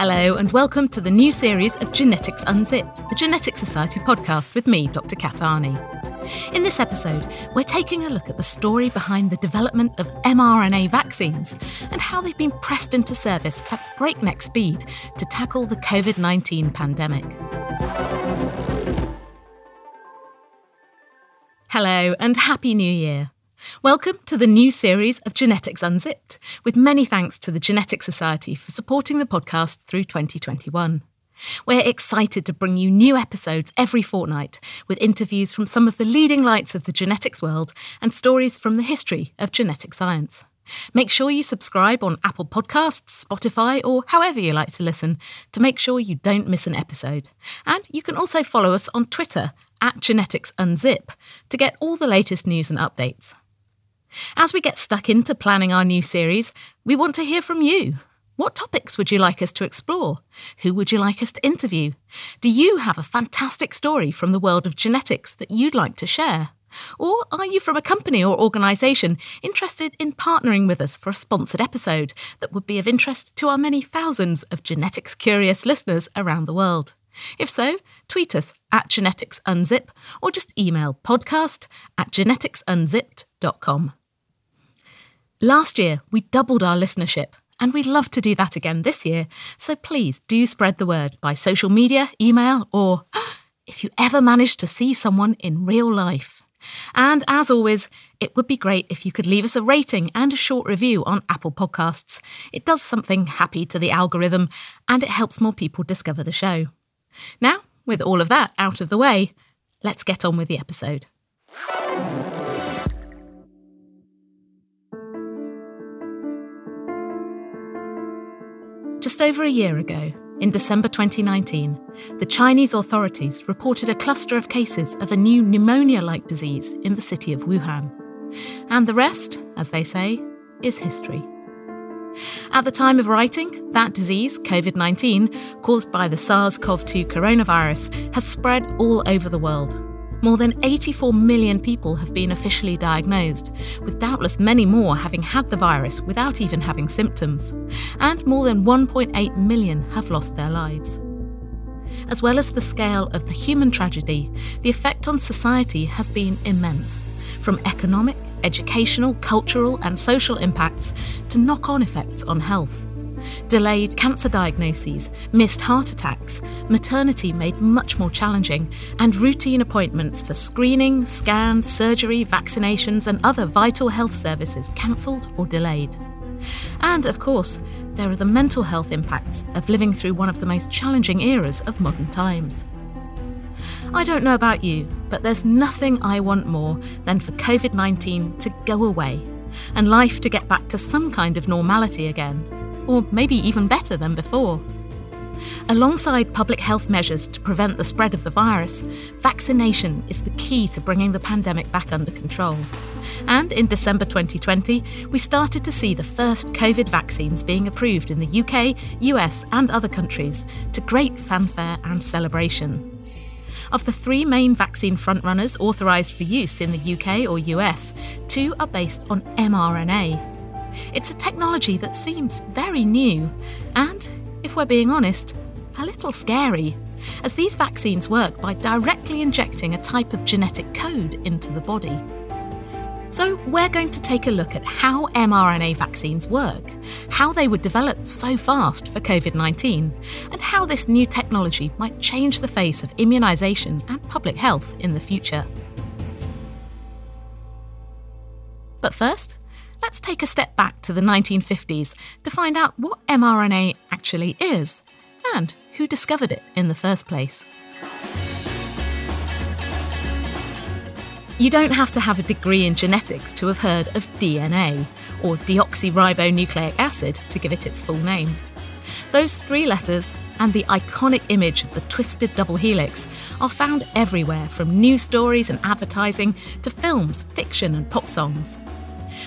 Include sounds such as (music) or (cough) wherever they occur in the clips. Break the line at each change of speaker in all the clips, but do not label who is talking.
Hello, and welcome to the new series of Genetics Unzipped, the Genetics Society podcast with me, Dr. Kat Arney. In this episode, we're taking a look at the story behind the development of mRNA vaccines and how they've been pressed into service at breakneck speed to tackle the COVID 19 pandemic. Hello, and Happy New Year. Welcome to the new series of Genetics Unzipped, with many thanks to the Genetics Society for supporting the podcast through 2021. We're excited to bring you new episodes every fortnight with interviews from some of the leading lights of the genetics world and stories from the history of genetic science. Make sure you subscribe on Apple Podcasts, Spotify, or however you like to listen to make sure you don't miss an episode. And you can also follow us on Twitter at Genetics Unzip to get all the latest news and updates. As we get stuck into planning our new series, we want to hear from you. What topics would you like us to explore? Who would you like us to interview? Do you have a fantastic story from the world of genetics that you'd like to share? Or are you from a company or organisation interested in partnering with us for a sponsored episode that would be of interest to our many thousands of genetics curious listeners around the world? If so, tweet us at GeneticsUnzip or just email podcast at geneticsunzipped.com. Last year, we doubled our listenership, and we'd love to do that again this year. So please do spread the word by social media, email, or (gasps) if you ever manage to see someone in real life. And as always, it would be great if you could leave us a rating and a short review on Apple Podcasts. It does something happy to the algorithm and it helps more people discover the show. Now, with all of that out of the way, let's get on with the episode. Just over a year ago, in December 2019, the Chinese authorities reported a cluster of cases of a new pneumonia like disease in the city of Wuhan. And the rest, as they say, is history. At the time of writing, that disease, COVID 19, caused by the SARS CoV 2 coronavirus, has spread all over the world. More than 84 million people have been officially diagnosed, with doubtless many more having had the virus without even having symptoms, and more than 1.8 million have lost their lives. As well as the scale of the human tragedy, the effect on society has been immense, from economic, educational, cultural, and social impacts to knock on effects on health. Delayed cancer diagnoses, missed heart attacks, maternity made much more challenging, and routine appointments for screening, scans, surgery, vaccinations, and other vital health services cancelled or delayed. And of course, there are the mental health impacts of living through one of the most challenging eras of modern times. I don't know about you, but there's nothing I want more than for COVID 19 to go away and life to get back to some kind of normality again or maybe even better than before. Alongside public health measures to prevent the spread of the virus, vaccination is the key to bringing the pandemic back under control. And in December 2020, we started to see the first COVID vaccines being approved in the UK, US, and other countries, to great fanfare and celebration. Of the three main vaccine frontrunners authorised for use in the UK or US, two are based on mRNA, it's a technology that seems very new. And, if we're being honest, a little scary, as these vaccines work by directly injecting a type of genetic code into the body. So, we're going to take a look at how mRNA vaccines work, how they were developed so fast for COVID 19, and how this new technology might change the face of immunisation and public health in the future. But first, let's take a step back to the 1950s to find out what mRNA actually is and who discovered it in the first place. You don't have to have a degree in genetics to have heard of DNA, or deoxyribonucleic acid to give it its full name. Those three letters and the iconic image of the twisted double helix are found everywhere from news stories and advertising to films, fiction, and pop songs.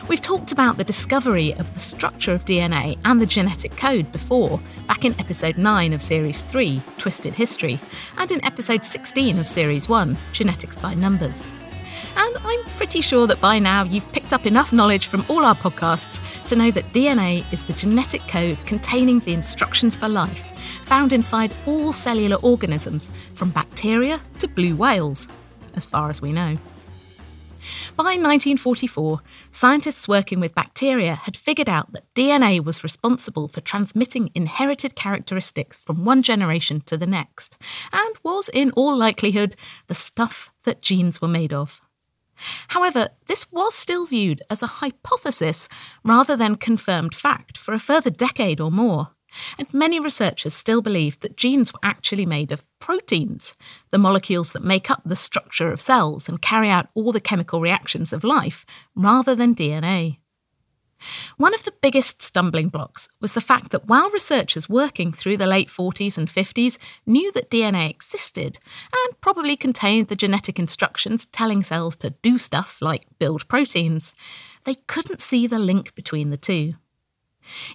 We've talked about the discovery of the structure of DNA and the genetic code before, back in episode 9 of series 3, Twisted History, and in episode 16 of series 1, Genetics by Numbers. And I'm pretty sure that by now you've picked up enough knowledge from all our podcasts to know that DNA is the genetic code containing the instructions for life, found inside all cellular organisms, from bacteria to blue whales, as far as we know. By 1944, scientists working with bacteria had figured out that DNA was responsible for transmitting inherited characteristics from one generation to the next, and was, in all likelihood, the stuff that genes were made of. However, this was still viewed as a hypothesis rather than confirmed fact for a further decade or more. And many researchers still believe that genes were actually made of proteins, the molecules that make up the structure of cells and carry out all the chemical reactions of life, rather than DNA. One of the biggest stumbling blocks was the fact that while researchers working through the late 40s and 50s knew that DNA existed and probably contained the genetic instructions telling cells to do stuff like build proteins, they couldn't see the link between the two.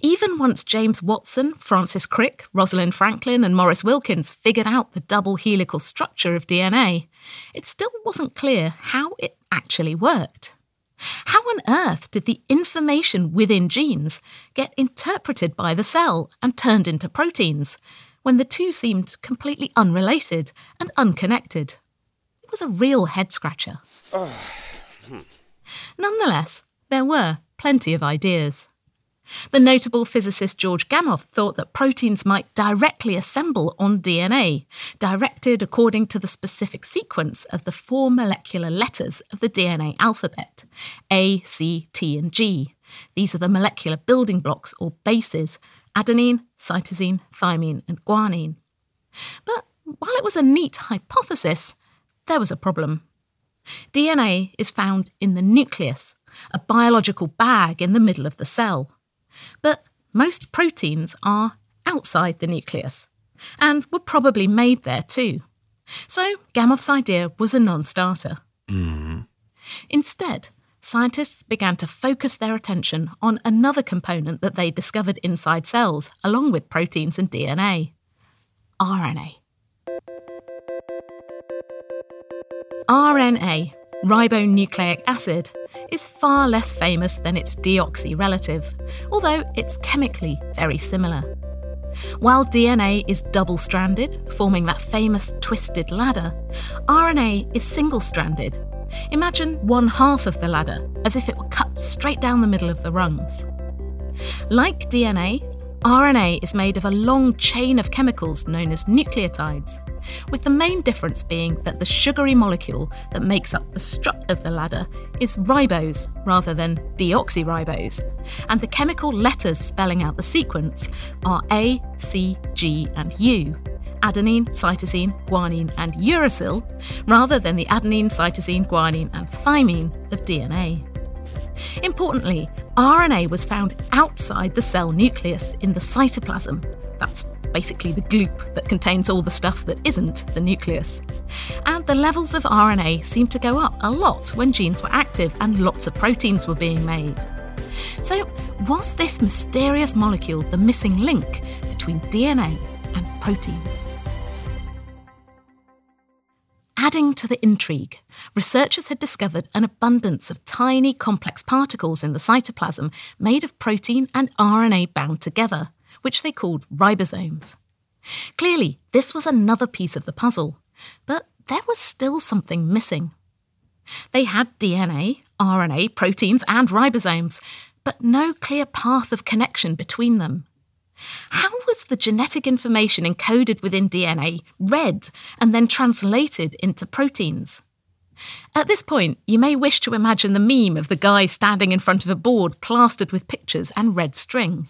Even once James Watson, Francis Crick, Rosalind Franklin, and Maurice Wilkins figured out the double helical structure of DNA, it still wasn't clear how it actually worked. How on earth did the information within genes get interpreted by the cell and turned into proteins when the two seemed completely unrelated and unconnected? It was a real head scratcher. Nonetheless, there were plenty of ideas. The notable physicist George Gamow thought that proteins might directly assemble on DNA, directed according to the specific sequence of the four molecular letters of the DNA alphabet A, C, T, and G. These are the molecular building blocks or bases adenine, cytosine, thymine, and guanine. But while it was a neat hypothesis, there was a problem. DNA is found in the nucleus, a biological bag in the middle of the cell. But most proteins are outside the nucleus and were probably made there too. So Gamow's idea was a non starter. Mm. Instead, scientists began to focus their attention on another component that they discovered inside cells, along with proteins and DNA RNA. RNA ribonucleic acid, is far less famous than its deoxy relative, although it's chemically very similar. While DNA is double stranded, forming that famous twisted ladder, RNA is single stranded. Imagine one half of the ladder as if it were cut straight down the middle of the rungs. Like DNA, RNA is made of a long chain of chemicals known as nucleotides with the main difference being that the sugary molecule that makes up the strut of the ladder is ribose rather than deoxyribose, and the chemical letters spelling out the sequence are A, C, G, and U adenine, cytosine, guanine, and uracil, rather than the adenine, cytosine, guanine, and thymine of DNA. Importantly, RNA was found outside the cell nucleus in the cytoplasm. That's basically the gloop that contains all the stuff that isn't the nucleus. And the levels of RNA seemed to go up a lot when genes were active and lots of proteins were being made. So, was this mysterious molecule the missing link between DNA and proteins? Adding to the intrigue, researchers had discovered an abundance of tiny complex particles in the cytoplasm made of protein and RNA bound together which they called ribosomes. Clearly, this was another piece of the puzzle, but there was still something missing. They had DNA, RNA, proteins, and ribosomes, but no clear path of connection between them. How was the genetic information encoded within DNA read and then translated into proteins? At this point, you may wish to imagine the meme of the guy standing in front of a board plastered with pictures and red string.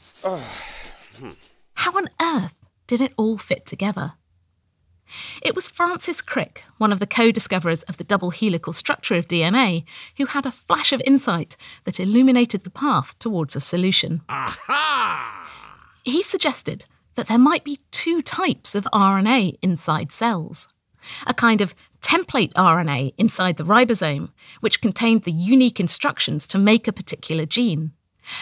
How on earth did it all fit together? It was Francis Crick, one of the co discoverers of the double helical structure of DNA, who had a flash of insight that illuminated the path towards a solution. Aha! He suggested that there might be two types of RNA inside cells a kind of template RNA inside the ribosome, which contained the unique instructions to make a particular gene,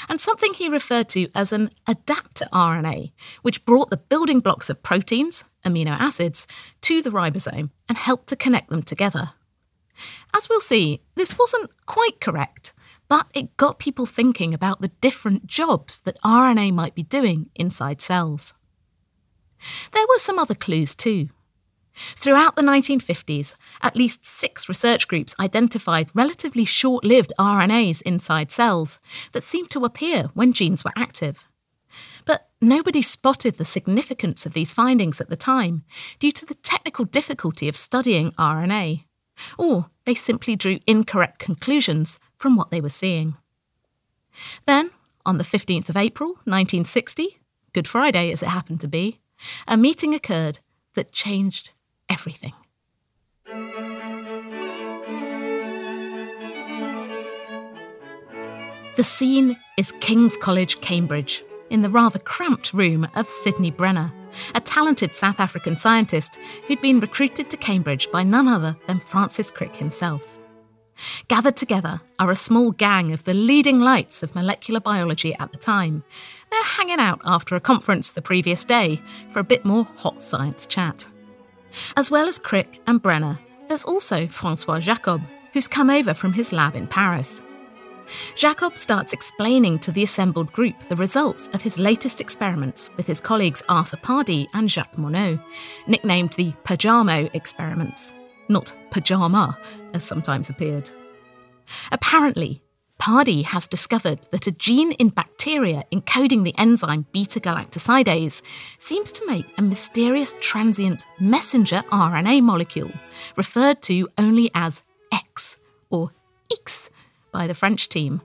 and something he referred to as an adapter RNA, which brought the building blocks of proteins, amino acids, to the ribosome and helped to connect them together. As we'll see, this wasn't quite correct, but it got people thinking about the different jobs that RNA might be doing inside cells. There were some other clues too. Throughout the 1950s, at least six research groups identified relatively short lived RNAs inside cells that seemed to appear when genes were active. But nobody spotted the significance of these findings at the time due to the technical difficulty of studying RNA, or they simply drew incorrect conclusions from what they were seeing. Then, on the 15th of April 1960, Good Friday as it happened to be, a meeting occurred that changed everything. The scene is King's College, Cambridge, in the rather cramped room of Sydney Brenner, a talented South African scientist who'd been recruited to Cambridge by none other than Francis Crick himself. Gathered together are a small gang of the leading lights of molecular biology at the time. They're hanging out after a conference the previous day for a bit more hot science chat. As well as Crick and Brenner, there's also Francois Jacob, who's come over from his lab in Paris. Jacob starts explaining to the assembled group the results of his latest experiments with his colleagues Arthur Pardee and Jacques Monod, nicknamed the Pajamo experiments, not pajama, as sometimes appeared. Apparently, Pardee has discovered that a gene in bacteria encoding the enzyme beta galactosidase seems to make a mysterious transient messenger RNA molecule, referred to only as X or X by the French team.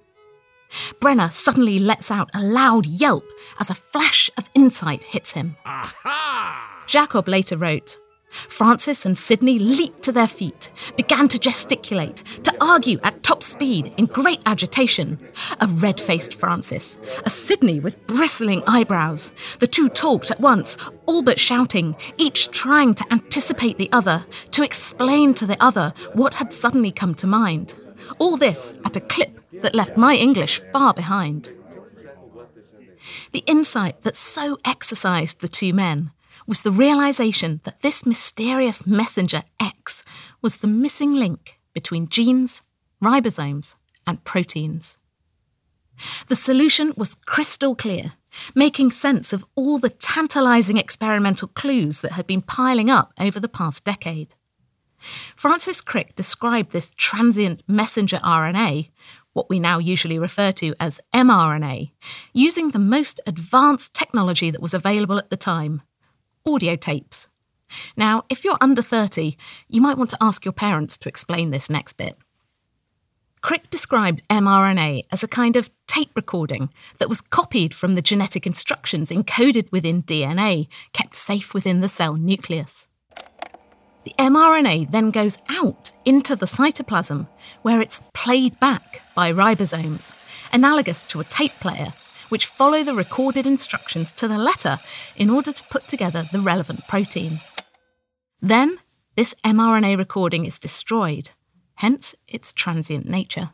Brenner suddenly lets out a loud yelp as a flash of insight hits him. Aha! Jacob later wrote, Francis and Sydney leaped to their feet, began to gesticulate, to argue at top speed in great agitation. A red faced Francis, a Sydney with bristling eyebrows. The two talked at once, all but shouting, each trying to anticipate the other, to explain to the other what had suddenly come to mind. All this at a clip that left my English far behind. The insight that so exercised the two men was the realization that this mysterious messenger X was the missing link between genes, ribosomes, and proteins. The solution was crystal clear, making sense of all the tantalizing experimental clues that had been piling up over the past decade. Francis Crick described this transient messenger RNA, what we now usually refer to as mRNA, using the most advanced technology that was available at the time audio tapes. Now, if you're under 30, you might want to ask your parents to explain this next bit. Crick described mRNA as a kind of tape recording that was copied from the genetic instructions encoded within DNA, kept safe within the cell nucleus. The mRNA then goes out into the cytoplasm, where it's played back by ribosomes, analogous to a tape player which follow the recorded instructions to the letter in order to put together the relevant protein. Then, this mRNA recording is destroyed, hence its transient nature.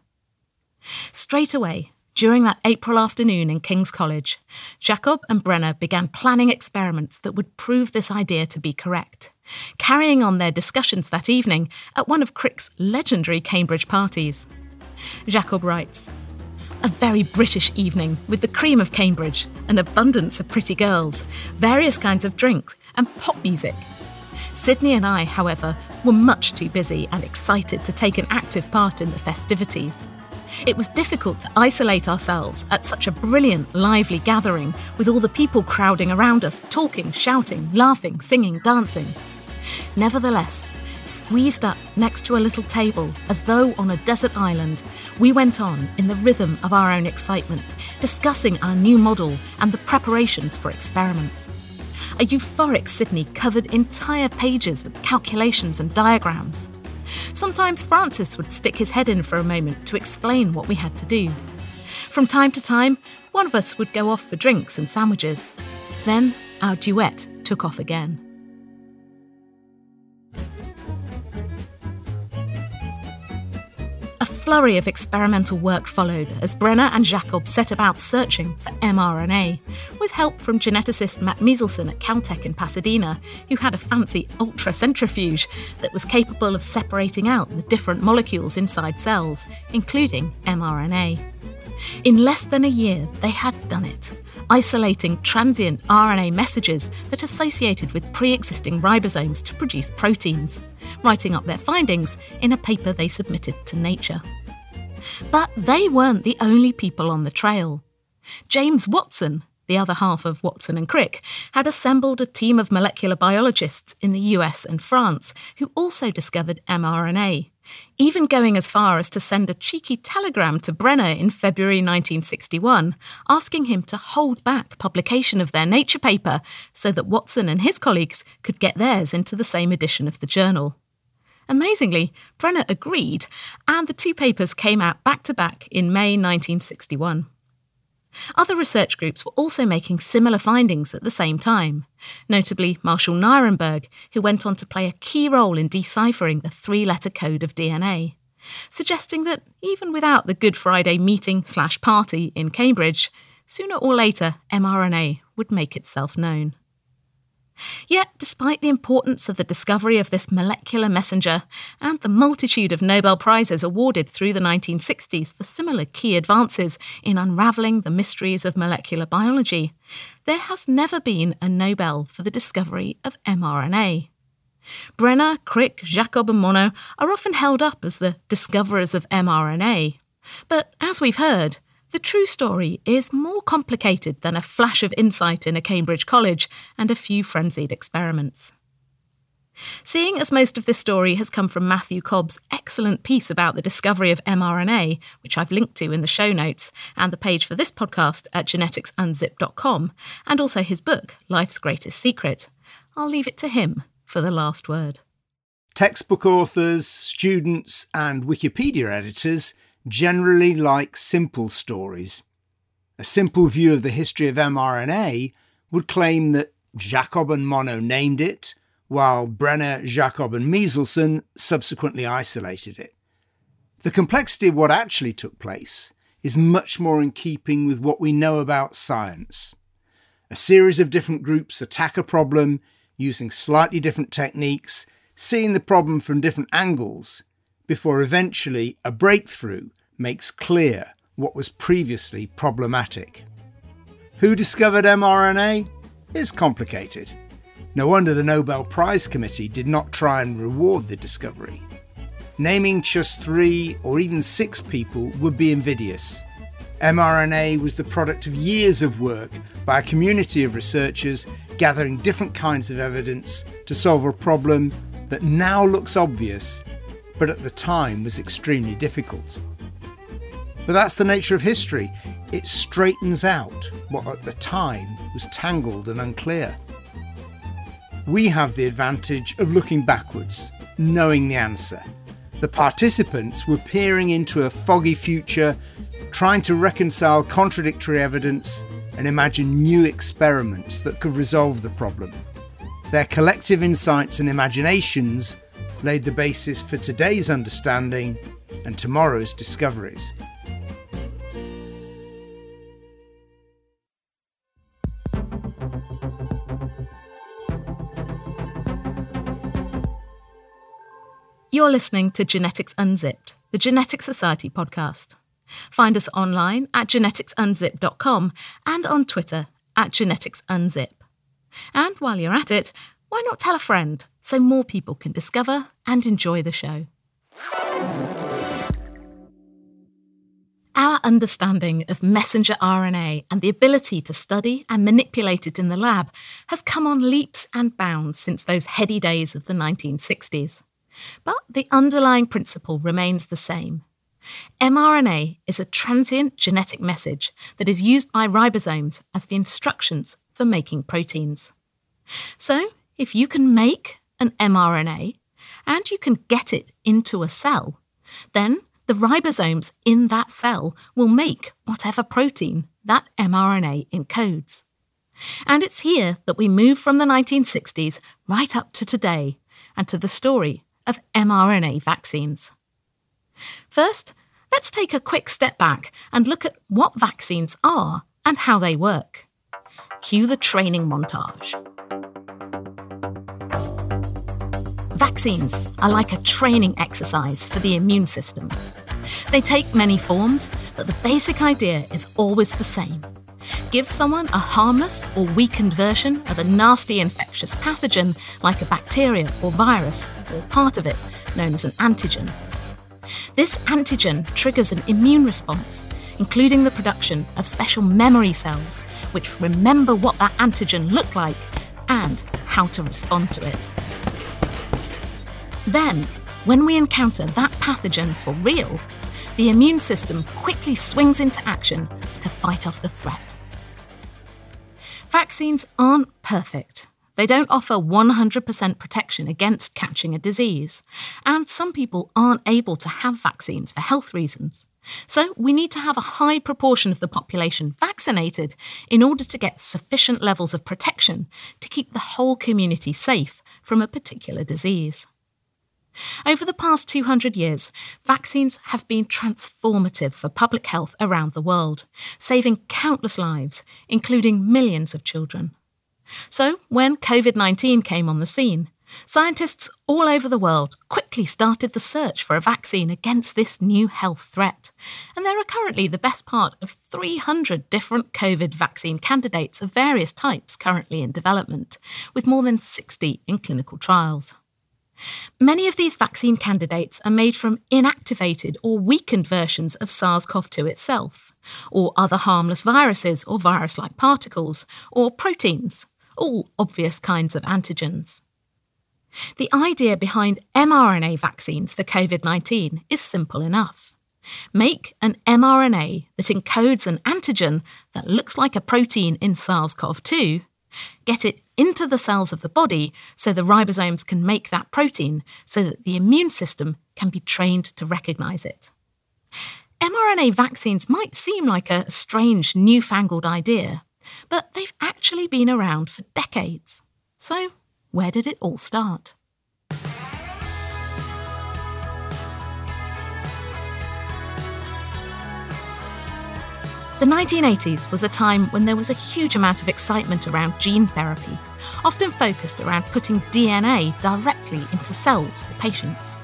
Straight away, during that April afternoon in King's College, Jacob and Brenner began planning experiments that would prove this idea to be correct, carrying on their discussions that evening at one of Crick's legendary Cambridge parties. Jacob writes, a very British evening with the cream of Cambridge, an abundance of pretty girls, various kinds of drinks, and pop music. Sydney and I, however, were much too busy and excited to take an active part in the festivities. It was difficult to isolate ourselves at such a brilliant, lively gathering with all the people crowding around us, talking, shouting, laughing, singing, dancing. Nevertheless, Squeezed up next to a little table, as though on a desert island, we went on in the rhythm of our own excitement, discussing our new model and the preparations for experiments. A euphoric Sydney covered entire pages with calculations and diagrams. Sometimes Francis would stick his head in for a moment to explain what we had to do. From time to time, one of us would go off for drinks and sandwiches. Then our duet took off again. Flurry of experimental work followed as Brenner and Jacob set about searching for mRNA, with help from geneticist Matt Meselson at Caltech in Pasadena, who had a fancy ultracentrifuge that was capable of separating out the different molecules inside cells, including mRNA. In less than a year, they had done it, isolating transient RNA messages that associated with pre existing ribosomes to produce proteins, writing up their findings in a paper they submitted to Nature. But they weren't the only people on the trail. James Watson, the other half of Watson and Crick, had assembled a team of molecular biologists in the US and France who also discovered mRNA, even going as far as to send a cheeky telegram to Brenner in February 1961, asking him to hold back publication of their Nature paper so that Watson and his colleagues could get theirs into the same edition of the journal. Amazingly, Brenner agreed, and the two papers came out back to back in May 1961. Other research groups were also making similar findings at the same time, notably Marshall Nirenberg, who went on to play a key role in deciphering the three letter code of DNA, suggesting that even without the Good Friday meeting slash party in Cambridge, sooner or later mRNA would make itself known. Yet, despite the importance of the discovery of this molecular messenger and the multitude of Nobel Prizes awarded through the 1960s for similar key advances in unravelling the mysteries of molecular biology, there has never been a Nobel for the discovery of mRNA. Brenner, Crick, Jacob, and Monod are often held up as the discoverers of mRNA. But as we've heard, the true story is more complicated than a flash of insight in a Cambridge college and a few frenzied experiments. Seeing as most of this story has come from Matthew Cobb's excellent piece about the discovery of mRNA, which I've linked to in the show notes, and the page for this podcast at geneticsunzipped.com, and also his book, Life's Greatest Secret, I'll leave it to him for the last word.
Textbook authors, students, and Wikipedia editors generally like simple stories. A simple view of the history of mRNA would claim that Jacob and Monod named it, while Brenner, Jacob, and Meselson subsequently isolated it. The complexity of what actually took place is much more in keeping with what we know about science. A series of different groups attack a problem using slightly different techniques, seeing the problem from different angles, before eventually a breakthrough makes clear what was previously problematic. Who discovered mRNA? Is complicated. No wonder the Nobel Prize Committee did not try and reward the discovery. Naming just three or even six people would be invidious. mRNA was the product of years of work by a community of researchers gathering different kinds of evidence to solve a problem that now looks obvious, but at the time was extremely difficult. But that's the nature of history. It straightens out what at the time was tangled and unclear. We have the advantage of looking backwards, knowing the answer. The participants were peering into a foggy future, trying to reconcile contradictory evidence and imagine new experiments that could resolve the problem. Their collective insights and imaginations laid the basis for today's understanding and tomorrow's discoveries.
You're listening to Genetics Unzipped, the Genetics Society podcast. Find us online at geneticsunzipped.com and on Twitter at geneticsunzip. And while you're at it, why not tell a friend so more people can discover and enjoy the show? Our understanding of messenger RNA and the ability to study and manipulate it in the lab has come on leaps and bounds since those heady days of the 1960s. But the underlying principle remains the same. mRNA is a transient genetic message that is used by ribosomes as the instructions for making proteins. So, if you can make an mRNA and you can get it into a cell, then the ribosomes in that cell will make whatever protein that mRNA encodes. And it's here that we move from the 1960s right up to today and to the story of mRNA vaccines. First, let's take a quick step back and look at what vaccines are and how they work. Cue the training montage. Vaccines are like a training exercise for the immune system. They take many forms, but the basic idea is always the same. Give someone a harmless or weakened version of a nasty infectious pathogen like a bacteria or virus, or part of it, known as an antigen. This antigen triggers an immune response, including the production of special memory cells, which remember what that antigen looked like and how to respond to it. Then, when we encounter that pathogen for real, the immune system quickly swings into action to fight off the threat. Vaccines aren't perfect. They don't offer 100% protection against catching a disease, and some people aren't able to have vaccines for health reasons. So, we need to have a high proportion of the population vaccinated in order to get sufficient levels of protection to keep the whole community safe from a particular disease. Over the past 200 years, vaccines have been transformative for public health around the world, saving countless lives, including millions of children. So, when COVID 19 came on the scene, scientists all over the world quickly started the search for a vaccine against this new health threat. And there are currently the best part of 300 different COVID vaccine candidates of various types currently in development, with more than 60 in clinical trials. Many of these vaccine candidates are made from inactivated or weakened versions of SARS CoV 2 itself, or other harmless viruses or virus like particles, or proteins, all obvious kinds of antigens. The idea behind mRNA vaccines for COVID 19 is simple enough. Make an mRNA that encodes an antigen that looks like a protein in SARS CoV 2 get it into the cells of the body so the ribosomes can make that protein so that the immune system can be trained to recognize it. mRNA vaccines might seem like a strange, newfangled idea, but they've actually been around for decades. So, where did it all start? The 1980s was a time when there was a huge amount of excitement around gene therapy, often focused around putting DNA directly into cells for patients.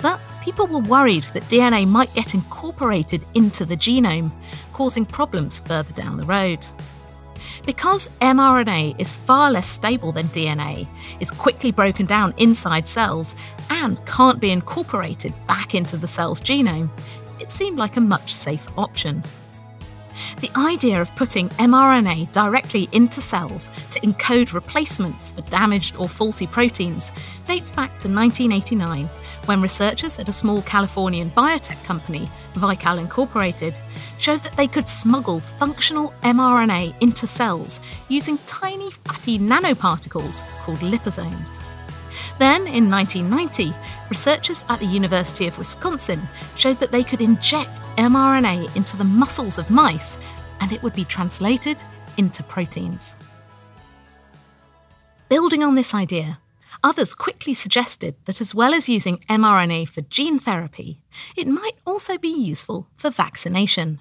But people were worried that DNA might get incorporated into the genome, causing problems further down the road. Because mRNA is far less stable than DNA, is quickly broken down inside cells, and can't be incorporated back into the cell's genome, it seemed like a much safer option. The idea of putting mRNA directly into cells to encode replacements for damaged or faulty proteins dates back to 1989 when researchers at a small Californian biotech company, Vical Incorporated, showed that they could smuggle functional mRNA into cells using tiny fatty nanoparticles called liposomes. Then, in 1990, researchers at the University of Wisconsin showed that they could inject mRNA into the muscles of mice and it would be translated into proteins. Building on this idea, others quickly suggested that as well as using mRNA for gene therapy, it might also be useful for vaccination.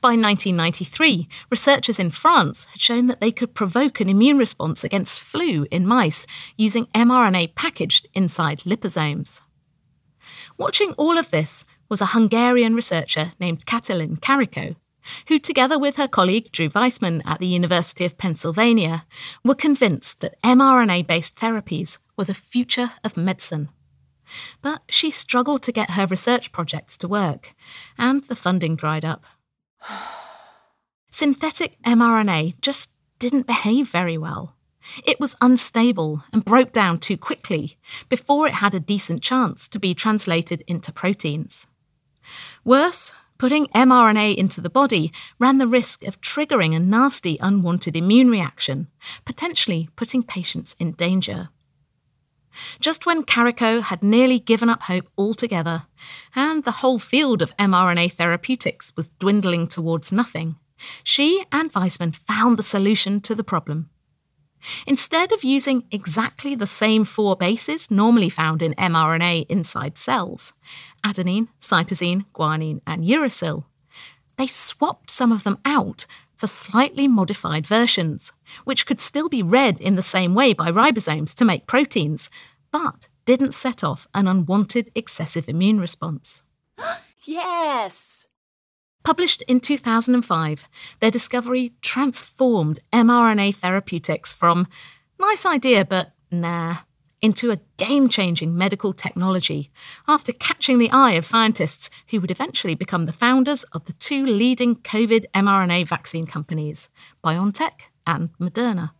By 1993, researchers in France had shown that they could provoke an immune response against flu in mice using mRNA packaged inside liposomes. Watching all of this was a Hungarian researcher named Katalin Karikó, who, together with her colleague Drew Weissman at the University of Pennsylvania, were convinced that mRNA based therapies were the future of medicine. But she struggled to get her research projects to work, and the funding dried up. (sighs) Synthetic mRNA just didn't behave very well. It was unstable and broke down too quickly before it had a decent chance to be translated into proteins. Worse, putting mRNA into the body ran the risk of triggering a nasty unwanted immune reaction, potentially putting patients in danger. Just when Karikó had nearly given up hope altogether, and the whole field of mRNA therapeutics was dwindling towards nothing, she and Weissman found the solution to the problem. Instead of using exactly the same four bases normally found in mRNA inside cells, adenine, cytosine, guanine, and uracil. They swapped some of them out for slightly modified versions, which could still be read in the same way by ribosomes to make proteins, but didn't set off an unwanted excessive immune response. (gasps)
yes!
Published in 2005, their discovery transformed mRNA therapeutics from nice idea, but nah, into a game changing medical technology after catching the eye of scientists who would eventually become the founders of the two leading COVID mRNA vaccine companies, BioNTech and Moderna.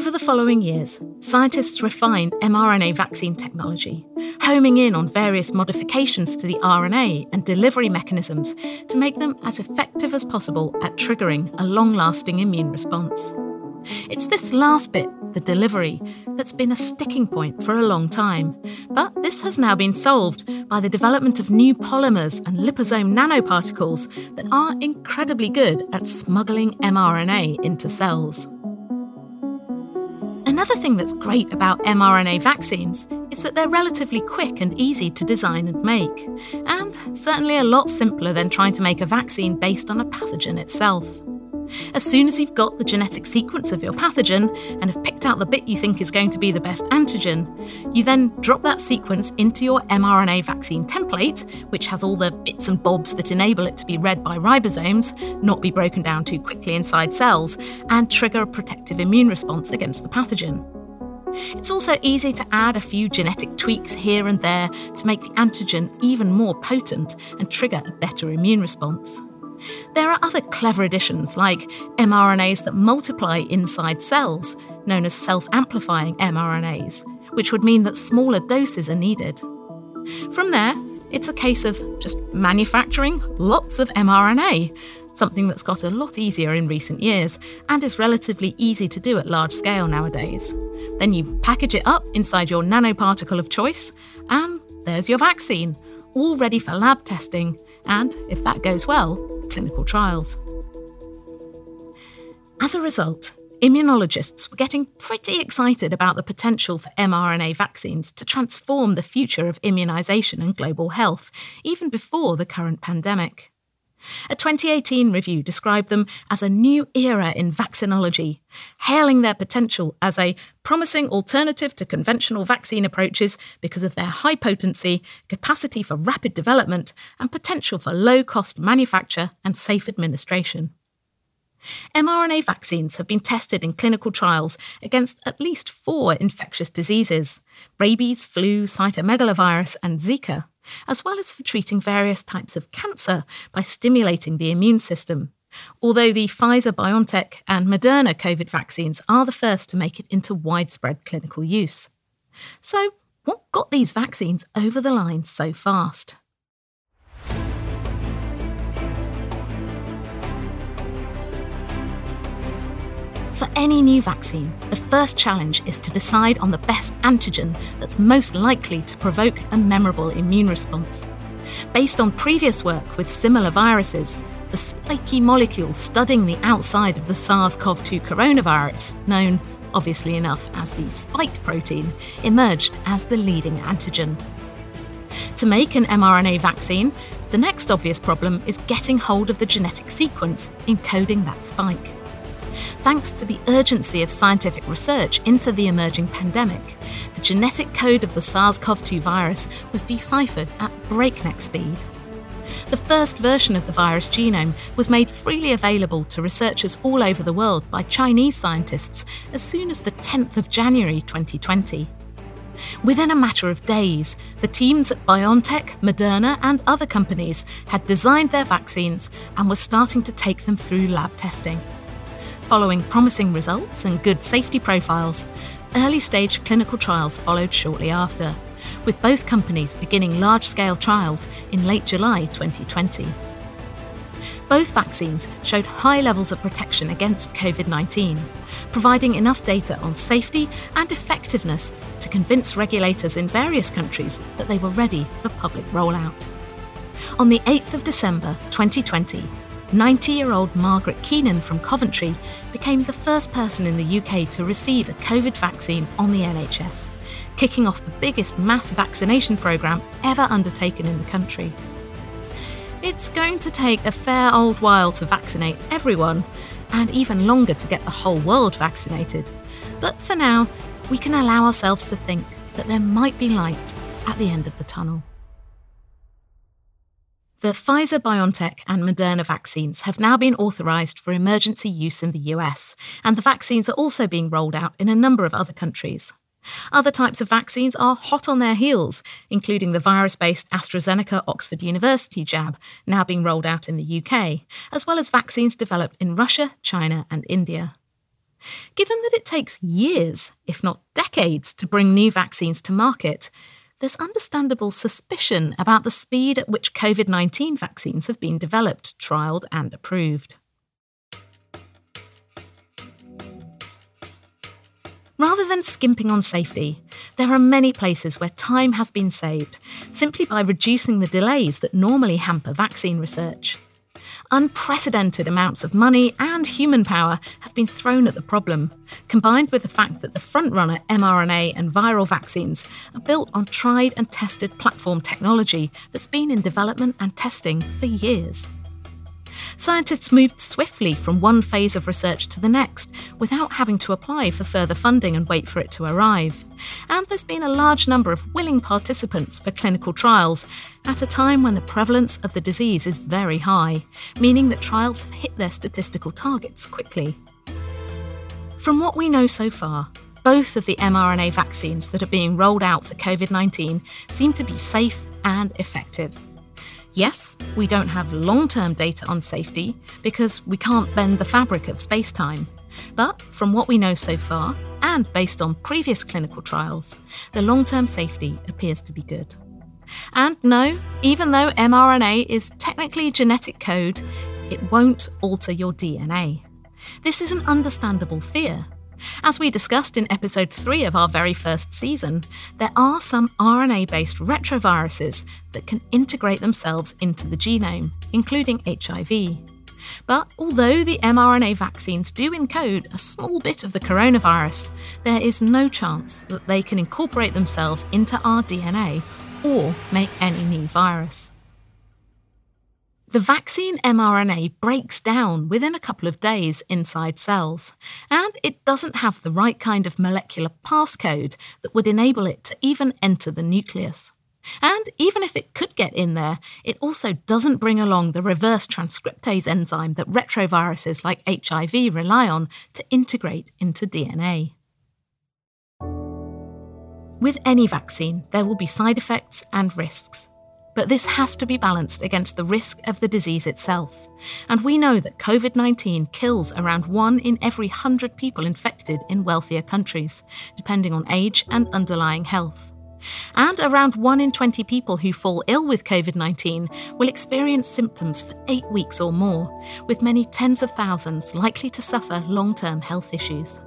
Over the following years, scientists refined mRNA vaccine technology, homing in on various modifications to the RNA and delivery mechanisms to make them as effective as possible at triggering a long lasting immune response. It's this last bit, the delivery, that's been a sticking point for a long time. But this has now been solved by the development of new polymers and liposome nanoparticles that are incredibly good at smuggling mRNA into cells. Another thing that's great about mRNA vaccines is that they're relatively quick and easy to design and make, and certainly a lot simpler than trying to make a vaccine based on a pathogen itself. As soon as you've got the genetic sequence of your pathogen and have picked out the bit you think is going to be the best antigen, you then drop that sequence into your mRNA vaccine template, which has all the bits and bobs that enable it to be read by ribosomes, not be broken down too quickly inside cells, and trigger a protective immune response against the pathogen. It's also easy to add a few genetic tweaks here and there to make the antigen even more potent and trigger a better immune response. There are other clever additions like mRNAs that multiply inside cells, known as self amplifying mRNAs, which would mean that smaller doses are needed. From there, it's a case of just manufacturing lots of mRNA, something that's got a lot easier in recent years and is relatively easy to do at large scale nowadays. Then you package it up inside your nanoparticle of choice, and there's your vaccine, all ready for lab testing, and if that goes well, clinical trials. As a result, immunologists were getting pretty excited about the potential for mRNA vaccines to transform the future of immunisation and global health, even before the current pandemic. A 2018 review described them as a new era in vaccinology, hailing their potential as a promising alternative to conventional vaccine approaches because of their high potency, capacity for rapid development, and potential for low cost manufacture and safe administration. mRNA vaccines have been tested in clinical trials against at least four infectious diseases rabies, flu, cytomegalovirus, and Zika as well as for treating various types of cancer by stimulating the immune system. Although the Pfizer BioNTech and Moderna COVID vaccines are the first to make it into widespread clinical use. So, what got these vaccines over the line so fast? For any new vaccine, the first challenge is to decide on the best antigen that's most likely to provoke a memorable immune response. Based on previous work with similar viruses, the spiky molecule studying the outside of the SARS CoV 2 coronavirus, known, obviously enough, as the spike protein, emerged as the leading antigen. To make an mRNA vaccine, the next obvious problem is getting hold of the genetic sequence encoding that spike thanks to the urgency of scientific research into the emerging pandemic. The genetic code of the SARS CoV 2 virus was deciphered at breakneck speed. The first version of the virus genome was made freely available to researchers all over the world by Chinese scientists as soon as the 10th of January 2020. Within a matter of days, the teams at BioNTech, Moderna, and other companies had designed their vaccines and were starting to take them through lab testing. Following promising results and good safety profiles, early stage clinical trials followed shortly after, with both companies beginning large scale trials in late July 2020. Both vaccines showed high levels of protection against COVID 19, providing enough data on safety and effectiveness to convince regulators in various countries that they were ready for public rollout. On the 8th of December 2020, 90 year old Margaret Keenan from Coventry became the first person in the UK to receive a COVID vaccine on the NHS, kicking off the biggest mass vaccination programme ever undertaken in the country. It's going to take a fair old while to vaccinate everyone, and even longer to get the whole world vaccinated. But for now, we can allow ourselves to think that there might be light at the end of the tunnel. The Pfizer BioNTech and Moderna vaccines have now been authorised for emergency use in the US, and the vaccines are also being rolled out in a number of other countries. Other types of vaccines are hot on their heels, including the virus based AstraZeneca Oxford University jab, now being rolled out in the UK, as well as vaccines developed in Russia, China, and India. Given that it takes years, if not decades, to bring new vaccines to market, there's understandable suspicion about the speed at which COVID 19 vaccines have been developed, trialled, and approved. Rather than skimping on safety, there are many places where time has been saved simply by reducing the delays that normally hamper vaccine research unprecedented amounts of money and human power have been thrown at the problem, combined with the fact that the frontrunner mRNA and viral vaccines are built on tried and tested platform technology that's been in development and testing for years. Scientists moved swiftly from one phase of research to the next without having to apply for further funding and wait for it to arrive. And there's been a large number of willing participants for clinical trials at a time when the prevalence of the disease is very high, meaning that trials have hit their statistical targets quickly. From what we know so far, both of the mRNA vaccines that are being rolled out for COVID 19 seem to be safe and effective. Yes, we don't have long term data on safety because we can't bend the fabric of space time. But from what we know so far, and based on previous clinical trials, the long term safety appears to be good. And no, even though mRNA is technically genetic code, it won't alter your DNA. This is an understandable fear as we discussed in episode 3 of our very first season, there are some RNA based retroviruses that can integrate themselves into the genome, including HIV. But although the mRNA vaccines do encode a small bit of the coronavirus, there is no chance that they can incorporate themselves into our DNA or make any new virus. The vaccine mRNA breaks down within a couple of days inside cells, and it doesn't have the right kind of molecular passcode that would enable it to even enter the nucleus. And even if it could get in there, it also doesn't bring along the reverse transcriptase enzyme that retroviruses like HIV rely on to integrate into DNA. With any vaccine, there will be side effects and risks. But this has to be balanced against the risk of the disease itself. And we know that COVID 19 kills around one in every 100 people infected in wealthier countries, depending on age and underlying health. And around 1 in 20 people who fall ill with COVID 19 will experience symptoms for eight weeks or more, with many tens of thousands likely to suffer long term health issues.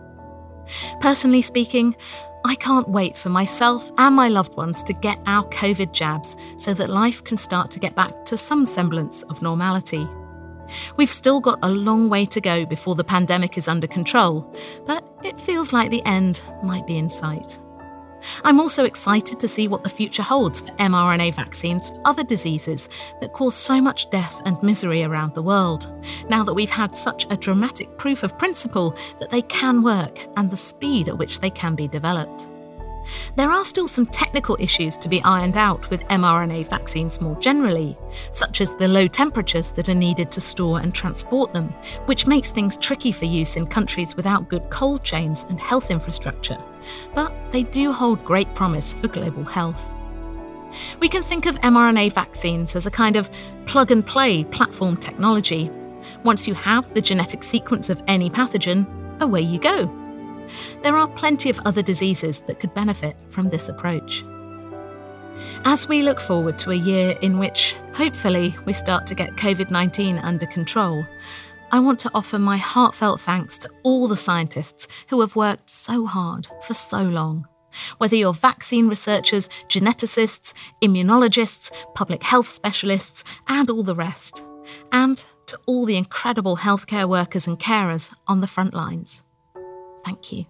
Personally speaking, I can't wait for myself and my loved ones to get our COVID jabs so that life can start to get back to some semblance of normality. We've still got a long way to go before the pandemic is under control, but it feels like the end might be in sight. I'm also excited to see what the future holds for mRNA vaccines for other diseases that cause so much death and misery around the world, now that we've had such a dramatic proof of principle that they can work and the speed at which they can be developed. There are still some technical issues to be ironed out with mRNA vaccines more generally, such as the low temperatures that are needed to store and transport them, which makes things tricky for use in countries without good cold chains and health infrastructure. But they do hold great promise for global health. We can think of mRNA vaccines as a kind of plug and play platform technology. Once you have the genetic sequence of any pathogen, away you go there are plenty of other diseases that could benefit from this approach. As we look forward to a year in which, hopefully, we start to get COVID 19 under control, I want to offer my heartfelt thanks to all the scientists who have worked so hard for so long. Whether you're vaccine researchers, geneticists, immunologists, public health specialists, and all the rest, and to all the incredible healthcare workers and carers on the front lines. Thank you.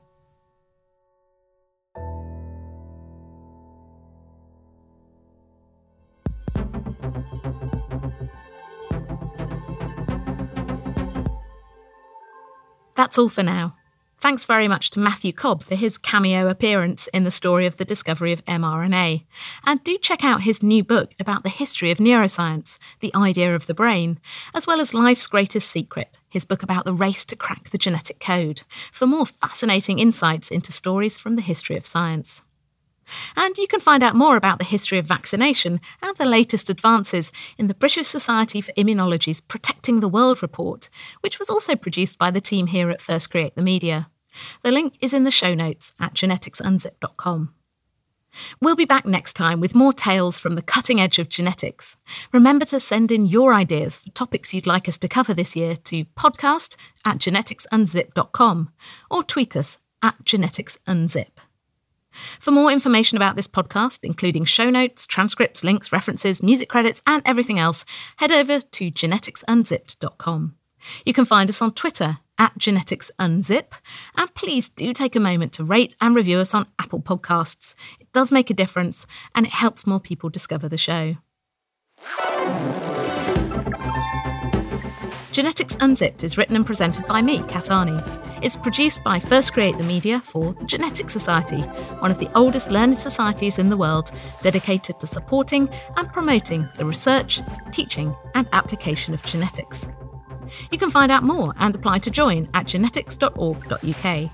That's all for now. Thanks very much to Matthew Cobb for his cameo appearance in the story of the discovery of mRNA. And do check out his new book about the history of neuroscience, The Idea of the Brain, as well as Life's Greatest Secret, his book about the race to crack the genetic code, for more fascinating insights into stories from the history of science. And you can find out more about the history of vaccination and the latest advances in the British Society for Immunology's Protecting the World report, which was also produced by the team here at First Create the Media. The link is in the show notes at geneticsunzipped.com. We'll be back next time with more tales from the cutting edge of genetics. Remember to send in your ideas for topics you'd like us to cover this year to podcast at geneticsunzipped.com or tweet us at geneticsunzip. For more information about this podcast, including show notes, transcripts, links, references, music credits, and everything else, head over to geneticsunzipped.com. You can find us on Twitter at geneticsunzip, and please do take a moment to rate and review us on Apple Podcasts. It does make a difference, and it helps more people discover the show. Genetics Unzipped is written and presented by me, Kat Arney. It's produced by First Create the Media for the Genetics Society, one of the oldest learned societies in the world, dedicated to supporting and promoting the research, teaching, and application of genetics. You can find out more and apply to join at genetics.org.uk.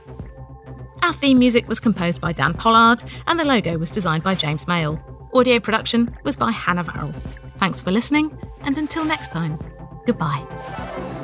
Our theme music was composed by Dan Pollard, and the logo was designed by James Mail. Audio production was by Hannah Varrell. Thanks for listening, and until next time, Goodbye.